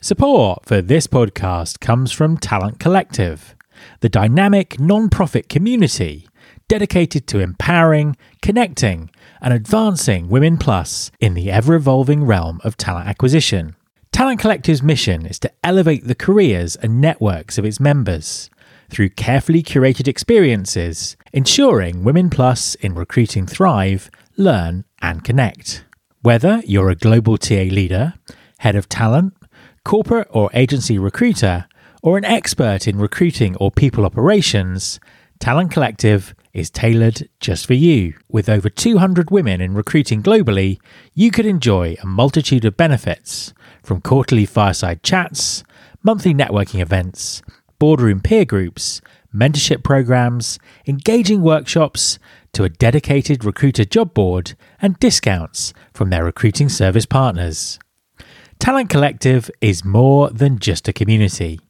Support for this podcast comes from Talent Collective, the dynamic non profit community dedicated to empowering, connecting, and advancing Women Plus in the ever evolving realm of talent acquisition. Talent Collective's mission is to elevate the careers and networks of its members through carefully curated experiences, ensuring Women Plus in recruiting thrive, learn, and connect. Whether you're a global TA leader, head of talent, corporate or agency recruiter, or an expert in recruiting or people operations, Talent Collective is tailored just for you. With over 200 women in recruiting globally, you could enjoy a multitude of benefits from quarterly fireside chats, monthly networking events, boardroom peer groups, mentorship programs, engaging workshops, to a dedicated recruiter job board and discounts from their recruiting service partners. Talent Collective is more than just a community.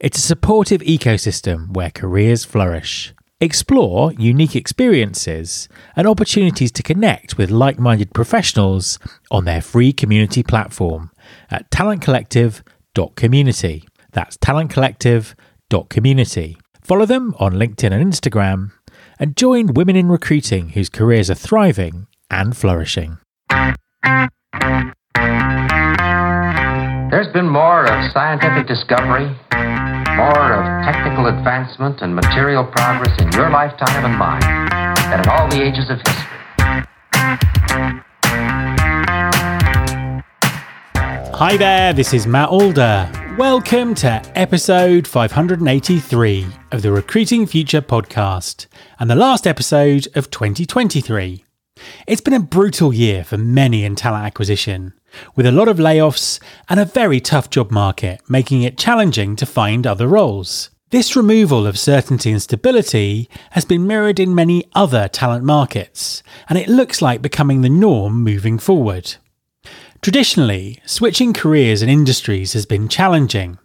It's a supportive ecosystem where careers flourish. Explore unique experiences and opportunities to connect with like minded professionals on their free community platform at talentcollective.community. That's talentcollective.community. Follow them on LinkedIn and Instagram and join women in recruiting whose careers are thriving and flourishing. There's been more of scientific discovery, more of technical advancement and material progress in your lifetime and mine than in all the ages of history. Hi there, this is Matt Alder. Welcome to episode 583 of the Recruiting Future podcast and the last episode of 2023. It's been a brutal year for many in talent acquisition, with a lot of layoffs and a very tough job market, making it challenging to find other roles. This removal of certainty and stability has been mirrored in many other talent markets, and it looks like becoming the norm moving forward. Traditionally, switching careers and industries has been challenging,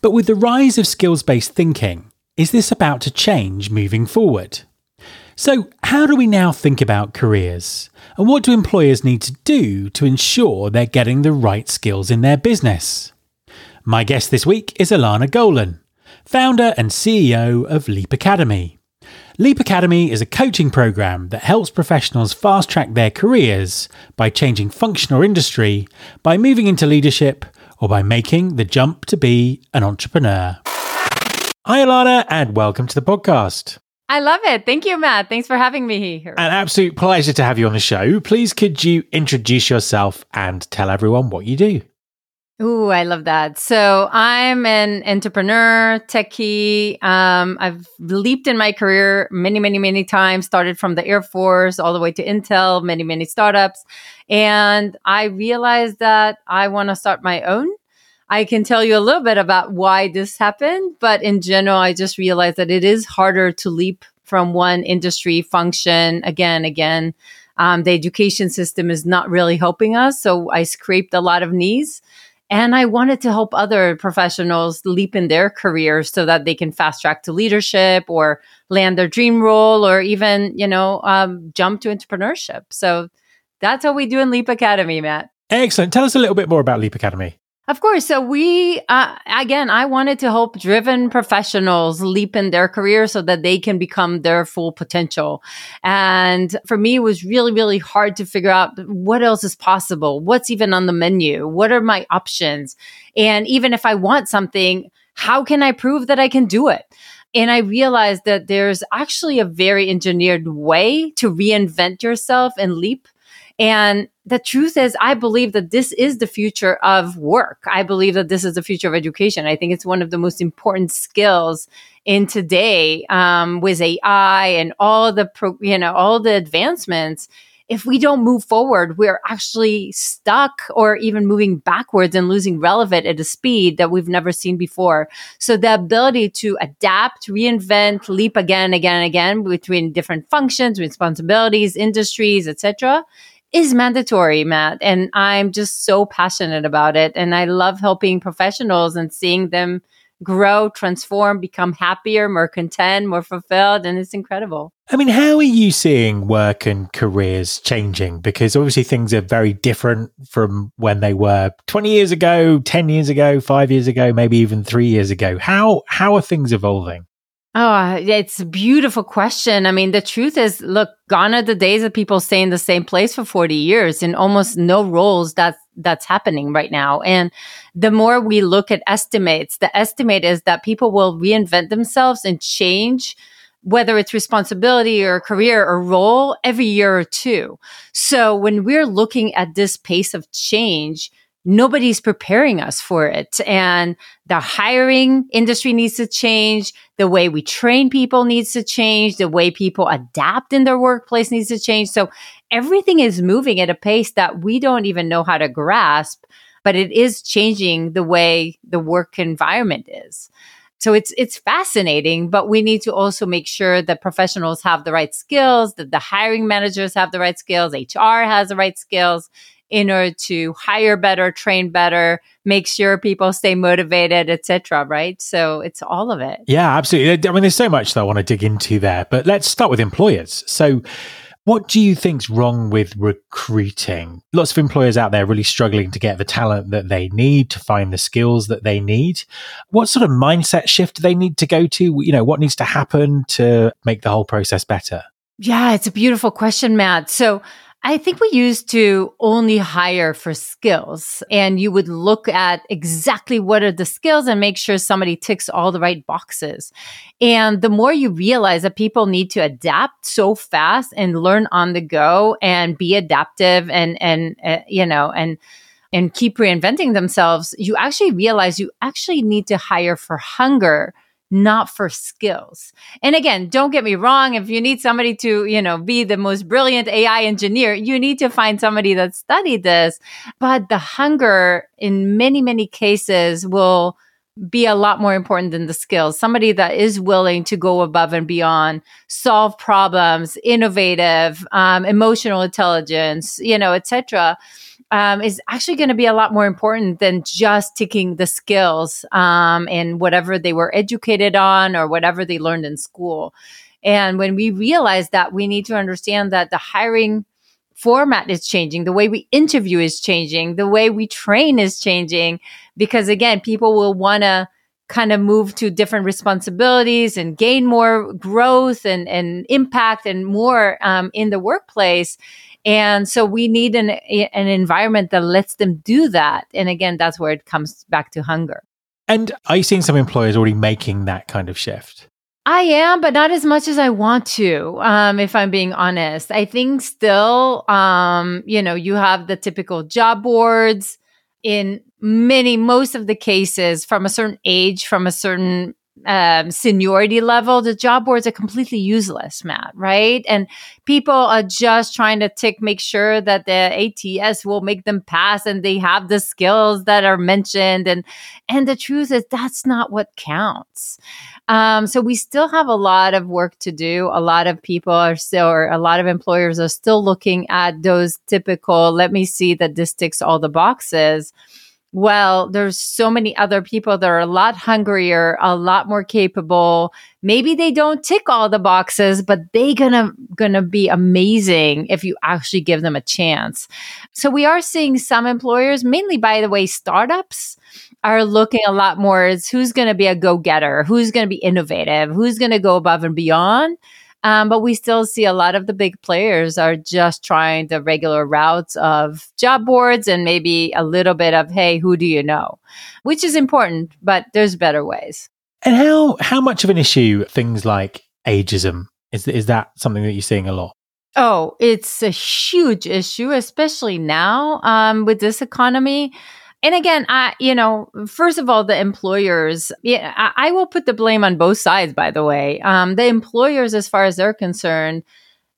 but with the rise of skills based thinking, is this about to change moving forward? So, how do we now think about careers? And what do employers need to do to ensure they're getting the right skills in their business? My guest this week is Ilana Golan, founder and CEO of Leap Academy. Leap Academy is a coaching program that helps professionals fast track their careers by changing function or industry, by moving into leadership, or by making the jump to be an entrepreneur. Hi, Ilana, and welcome to the podcast. I love it. Thank you, Matt. Thanks for having me here. An absolute pleasure to have you on the show. Please, could you introduce yourself and tell everyone what you do? Ooh, I love that. So I'm an entrepreneur, techie. Um, I've leaped in my career many, many, many times. Started from the Air Force all the way to Intel, many, many startups, and I realized that I want to start my own. I can tell you a little bit about why this happened, but in general, I just realized that it is harder to leap from one industry function again, again. Um, the education system is not really helping us. So I scraped a lot of knees and I wanted to help other professionals leap in their careers so that they can fast track to leadership or land their dream role or even, you know, um, jump to entrepreneurship. So that's what we do in Leap Academy, Matt. Excellent. Tell us a little bit more about Leap Academy. Of course. So we, uh, again, I wanted to help driven professionals leap in their career so that they can become their full potential. And for me, it was really, really hard to figure out what else is possible. What's even on the menu? What are my options? And even if I want something, how can I prove that I can do it? And I realized that there's actually a very engineered way to reinvent yourself and leap and the truth is, I believe that this is the future of work. I believe that this is the future of education. I think it's one of the most important skills in today um, with AI and all the pro, you know all the advancements. If we don't move forward, we're actually stuck or even moving backwards and losing relevant at a speed that we've never seen before. So the ability to adapt, reinvent, leap again, again, again between different functions, responsibilities, industries, etc is mandatory, Matt. And I'm just so passionate about it. And I love helping professionals and seeing them grow, transform, become happier, more content, more fulfilled. And it's incredible. I mean, how are you seeing work and careers changing? Because obviously things are very different from when they were 20 years ago, 10 years ago, five years ago, maybe even three years ago. How, how are things evolving? Oh, it's a beautiful question. I mean, the truth is, look, gone are the days of people staying in the same place for 40 years in almost no roles that's, that's happening right now. And the more we look at estimates, the estimate is that people will reinvent themselves and change whether it's responsibility or career or role every year or two. So when we're looking at this pace of change, nobody's preparing us for it. And the hiring industry needs to change. The way we train people needs to change. The way people adapt in their workplace needs to change. So everything is moving at a pace that we don't even know how to grasp, but it is changing the way the work environment is. So it's it's fascinating, but we need to also make sure that professionals have the right skills, that the hiring managers have the right skills, HR has the right skills, in order to hire better, train better, make sure people stay motivated, etc. Right? So it's all of it. Yeah, absolutely. I mean, there's so much that I want to dig into there, but let's start with employers. So. What do you think's wrong with recruiting? Lots of employers out there really struggling to get the talent that they need, to find the skills that they need. What sort of mindset shift do they need to go to? You know, what needs to happen to make the whole process better? Yeah, it's a beautiful question, Matt. So I think we used to only hire for skills and you would look at exactly what are the skills and make sure somebody ticks all the right boxes. And the more you realize that people need to adapt so fast and learn on the go and be adaptive and, and, uh, you know, and, and keep reinventing themselves, you actually realize you actually need to hire for hunger not for skills. And again, don't get me wrong. If you need somebody to, you know, be the most brilliant AI engineer, you need to find somebody that studied this. But the hunger in many, many cases will be a lot more important than the skills. Somebody that is willing to go above and beyond, solve problems, innovative, um, emotional intelligence, you know, etc um, is actually going to be a lot more important than just ticking the skills um, and whatever they were educated on or whatever they learned in school. And when we realize that, we need to understand that the hiring format is changing, the way we interview is changing, the way we train is changing, because again, people will want to kind of move to different responsibilities and gain more growth and, and impact and more um, in the workplace. And so we need an, an environment that lets them do that. And again, that's where it comes back to hunger. And are you seeing some employers already making that kind of shift? I am, but not as much as I want to, um, if I'm being honest. I think still, um, you know, you have the typical job boards in many, most of the cases from a certain age, from a certain um, seniority level, the job boards are completely useless, Matt, right? And people are just trying to tick, make sure that the ATS will make them pass and they have the skills that are mentioned. And, and the truth is that's not what counts. Um, so we still have a lot of work to do. A lot of people are still, or a lot of employers are still looking at those typical, let me see that this ticks all the boxes well, there's so many other people that are a lot hungrier, a lot more capable. Maybe they don't tick all the boxes, but they gonna gonna be amazing if you actually give them a chance. So we are seeing some employers, mainly by the way, startups are looking a lot more as who's to be a go-getter, who's to be innovative, who's to go above and beyond. Um, but we still see a lot of the big players are just trying the regular routes of job boards and maybe a little bit of, hey, who do you know? Which is important, but there's better ways. And how how much of an issue things like ageism is is that something that you're seeing a lot? Oh, it's a huge issue, especially now um, with this economy. And again, I, you know, first of all, the employers, yeah, I, I will put the blame on both sides, by the way. Um, the employers, as far as they're concerned,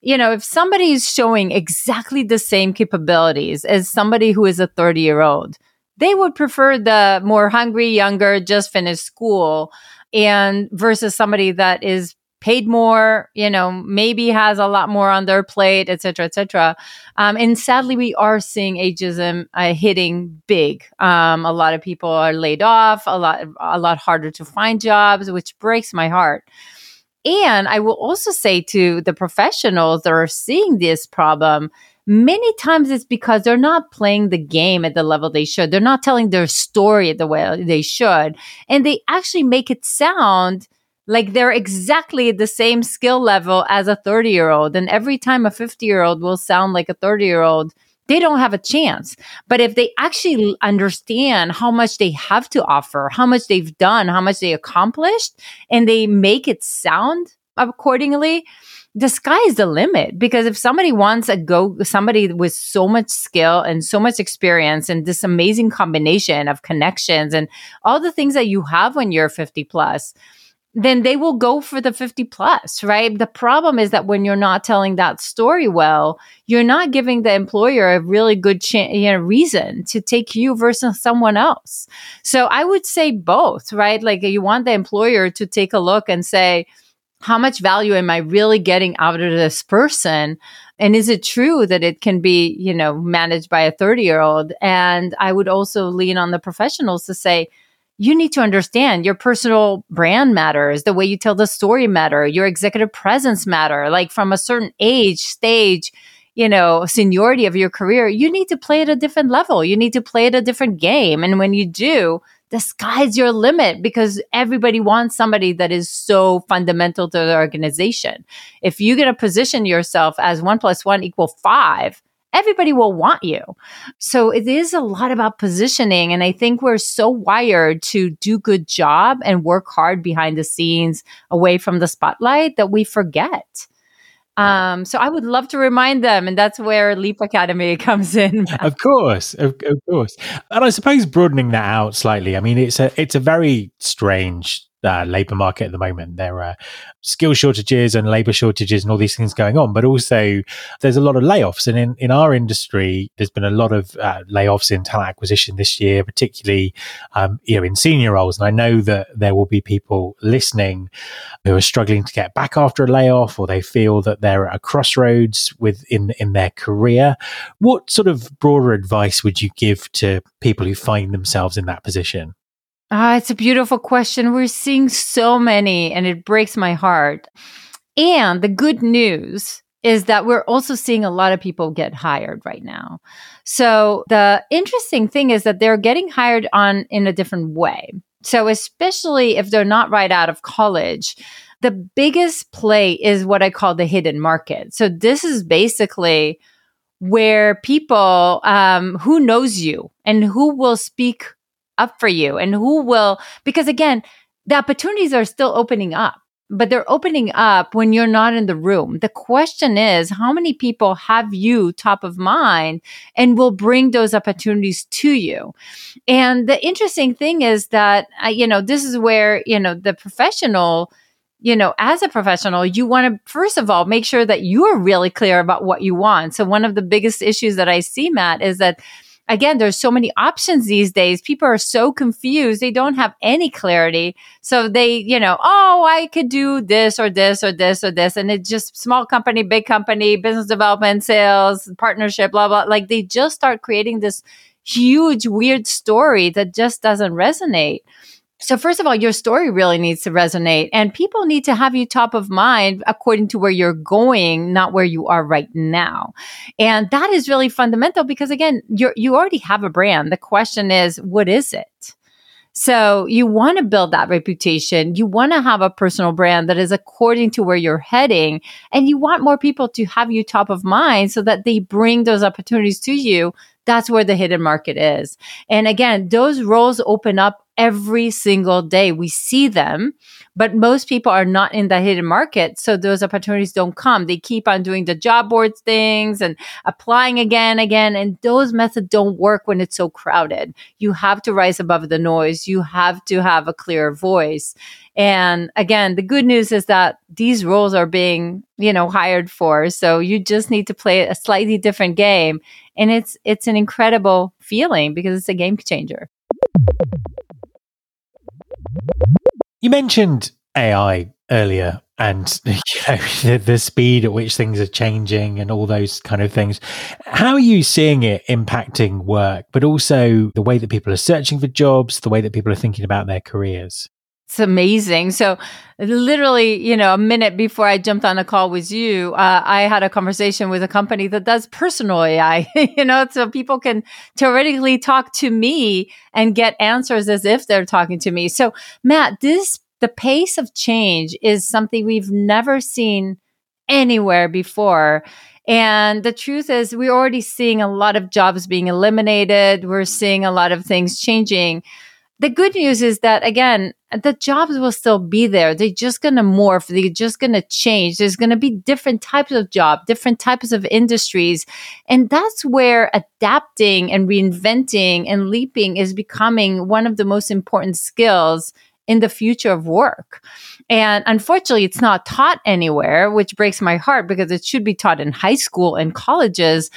you know, if somebody is showing exactly the same capabilities as somebody who is a 30 year old, they would prefer the more hungry, younger, just finished school and versus somebody that is paid more, you know, maybe has a lot more on their plate, et cetera, et cetera. Um, and sadly, we are seeing ageism uh, hitting big. Um, a lot of people are laid off, a lot, a lot harder to find jobs, which breaks my heart. And I will also say to the professionals that are seeing this problem, many times it's because they're not playing the game at the level they should. They're not telling their story the way they should. And they actually make it sound like they're exactly the same skill level as a 30 year old. And every time a 50 year old will sound like a 30 year old, they don't have a chance. But if they actually understand how much they have to offer, how much they've done, how much they accomplished, and they make it sound accordingly, the sky is the limit because if somebody wants a go somebody with so much skill and so much experience and this amazing combination of connections and all the things that you have when you're 50 plus then they will go for the 50 plus, right? The problem is that when you're not telling that story well, you're not giving the employer a really good ch- you know, reason to take you versus someone else. So I would say both, right? Like you want the employer to take a look and say, how much value am I really getting out of this person? And is it true that it can be, you know, managed by a 30 year old? And I would also lean on the professionals to say, you need to understand your personal brand matters, the way you tell the story matter, your executive presence matter. Like from a certain age, stage, you know, seniority of your career, you need to play at a different level. You need to play at a different game. And when you do, the sky's your limit because everybody wants somebody that is so fundamental to the organization. If you're going to position yourself as one plus one equal five, everybody will want you. So it is a lot about positioning. And I think we're so wired to do good job and work hard behind the scenes away from the spotlight that we forget. Um, so I would love to remind them, and that's where Leap Academy comes in. of course, of, of course, and I suppose broadening that out slightly. I mean, it's a it's a very strange uh, labor market at the moment. There are skill shortages and labor shortages and all these things going on, but also there's a lot of layoffs. And in, in our industry, there's been a lot of uh, layoffs in talent acquisition this year, particularly um, you know in senior roles. And I know that there will be people listening who are struggling to get back after a layoff, or they feel that they're at a crossroads within in their career. What sort of broader advice would you give to people who find themselves in that position? Ah, it's a beautiful question. We're seeing so many, and it breaks my heart. And the good news is that we're also seeing a lot of people get hired right now. So the interesting thing is that they're getting hired on in a different way. So especially if they're not right out of college, the biggest play is what I call the hidden market. So this is basically where people um, who knows you and who will speak up for you and who will, because again, the opportunities are still opening up, but they're opening up when you're not in the room. The question is, how many people have you top of mind and will bring those opportunities to you? And the interesting thing is that, uh, you know, this is where, you know, the professional, you know, as a professional, you want to, first of all, make sure that you are really clear about what you want. So one of the biggest issues that I see, Matt, is that again, there's so many options these days. People are so confused. They don't have any clarity. So they, you know, oh, I could do this or this or this or this. And it's just small company, big company, business development, sales, partnership, blah, blah. Like they just start creating this huge, weird story that just doesn't resonate. So first of all, your story really needs to resonate and people need to have you top of mind according to where you're going, not where you are right now. And that is really fundamental because again, you you already have a brand. The question is, what is it? So you want to build that reputation. You want to have a personal brand that is according to where you're heading. And you want more people to have you top of mind so that they bring those opportunities to you. That's where the hidden market is. And again, those roles open up every single day. We see them, but most people are not in the hidden market. So those opportunities don't come. They keep on doing the job boards things and applying again, again. And those methods don't work when it's so crowded. You have to rise above the noise. You have to have a clear voice. And again, the good news is that these roles are being, you know, hired for. So you just need to play a slightly different game. And it's, it's an incredible feeling because it's a game changer. You mentioned AI earlier and you know, the, the speed at which things are changing and all those kind of things. How are you seeing it impacting work, but also the way that people are searching for jobs, the way that people are thinking about their careers? It's amazing. So, literally, you know, a minute before I jumped on a call with you, uh, I had a conversation with a company that does personal AI, you know, so people can theoretically talk to me and get answers as if they're talking to me. So, Matt, this, the pace of change is something we've never seen anywhere before. And the truth is, we're already seeing a lot of jobs being eliminated. We're seeing a lot of things changing the good news is that again, the jobs will still be there. They're just going to morph. They're just going to change. There's going to be different types of job, different types of industries. And that's where adapting and reinventing and leaping is becoming one of the most important skills in the future of work. And unfortunately, it's not taught anywhere, which breaks my heart because it should be taught in high school and colleges.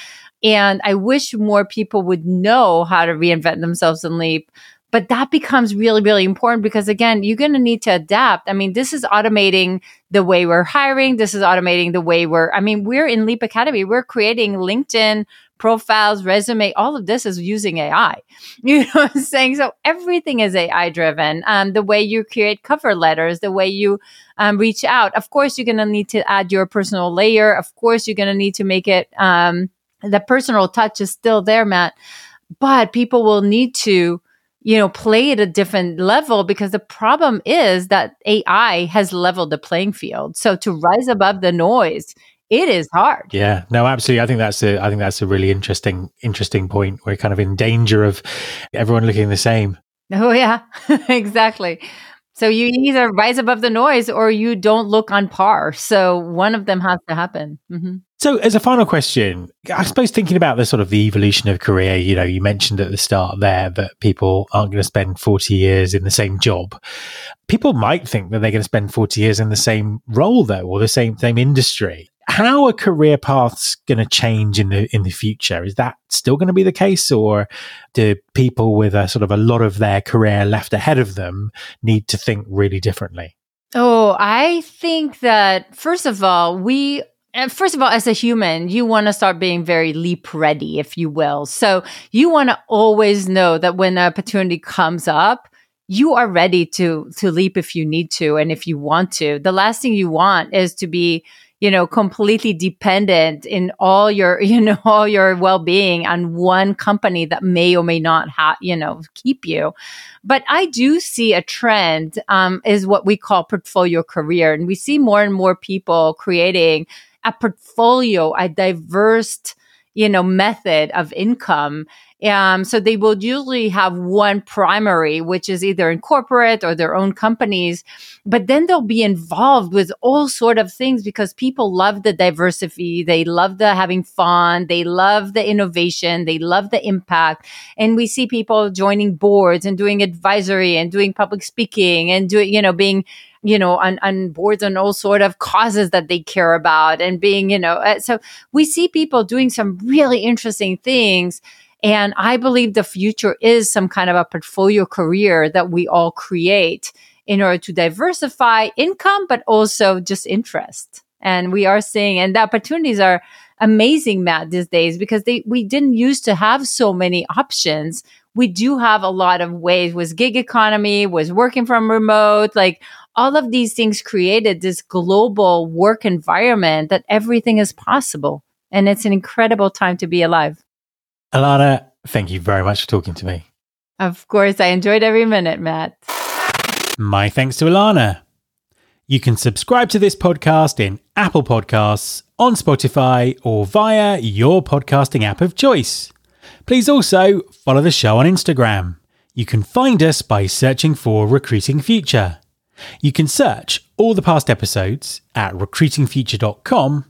And I wish more people would know how to reinvent themselves and leap but that becomes really, really important because again, you're going to need to adapt. I mean, this is automating the way we're hiring. This is automating the way we're, I mean, we're in Leap Academy. We're creating LinkedIn profiles, resume, all of this is using AI. You know what I'm saying? So everything is AI driven. Um, the way you create cover letters, the way you um, reach out. Of course, you're going to need to add your personal layer. Of course, you're going to need to make it, um, the personal touch is still there, Matt, but people will need to, you know, play at a different level because the problem is that AI has leveled the playing field. So to rise above the noise, it is hard. Yeah, no, absolutely. I think that's a, I think that's a really interesting, interesting point. We're kind of in danger of everyone looking the same. Oh yeah, exactly. So you either rise above the noise or you don't look on par. So one of them has to happen. Mm-hmm. So, as a final question, I suppose thinking about the sort of the evolution of career, you know, you mentioned at the start there that people aren't going to spend 40 years in the same job. People might think that they're going to spend 40 years in the same role, though, or the same same industry. How are career paths going to change in the in the future? Is that still going to be the case, or do people with a sort of a lot of their career left ahead of them need to think really differently? Oh, I think that first of all, we first of all, as a human, you want to start being very leap ready, if you will. So you want to always know that when an opportunity comes up, you are ready to to leap if you need to and if you want to. The last thing you want is to be you know, completely dependent in all your, you know, all your well-being on one company that may or may not have, you know, keep you. But I do see a trend, um, is what we call portfolio career. And we see more and more people creating a portfolio, a diverse, you know, method of income um, so they will usually have one primary, which is either in corporate or their own companies, but then they'll be involved with all sort of things because people love the diversity. They love the having fun. They love the innovation. They love the impact. And we see people joining boards and doing advisory and doing public speaking and doing, you know, being you know, on, on boards on all sort of causes that they care about and being, you know, uh, so we see people doing some really interesting things and I believe the future is some kind of a portfolio career that we all create in order to diversify income, but also just interest. And we are seeing, and the opportunities are amazing, Matt, these days because they, we didn't used to have so many options. We do have a lot of ways with gig economy, was working from remote, like all of these things created this global work environment that everything is possible. And it's an incredible time to be alive. Ilana, thank you very much for talking to me. Of course, I enjoyed every minute, Matt. My thanks to Ilana. You can subscribe to this podcast in Apple Podcasts, on Spotify, or via your podcasting app of choice. Please also follow the show on Instagram. You can find us by searching for Recruiting Future. You can search all the past episodes at recruitingfuture.com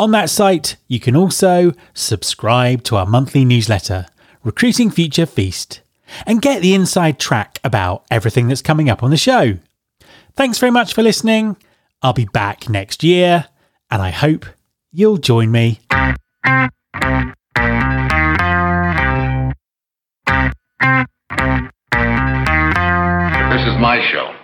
on that site, you can also subscribe to our monthly newsletter, Recruiting Future Feast, and get the inside track about everything that's coming up on the show. Thanks very much for listening. I'll be back next year, and I hope you'll join me. This is my show.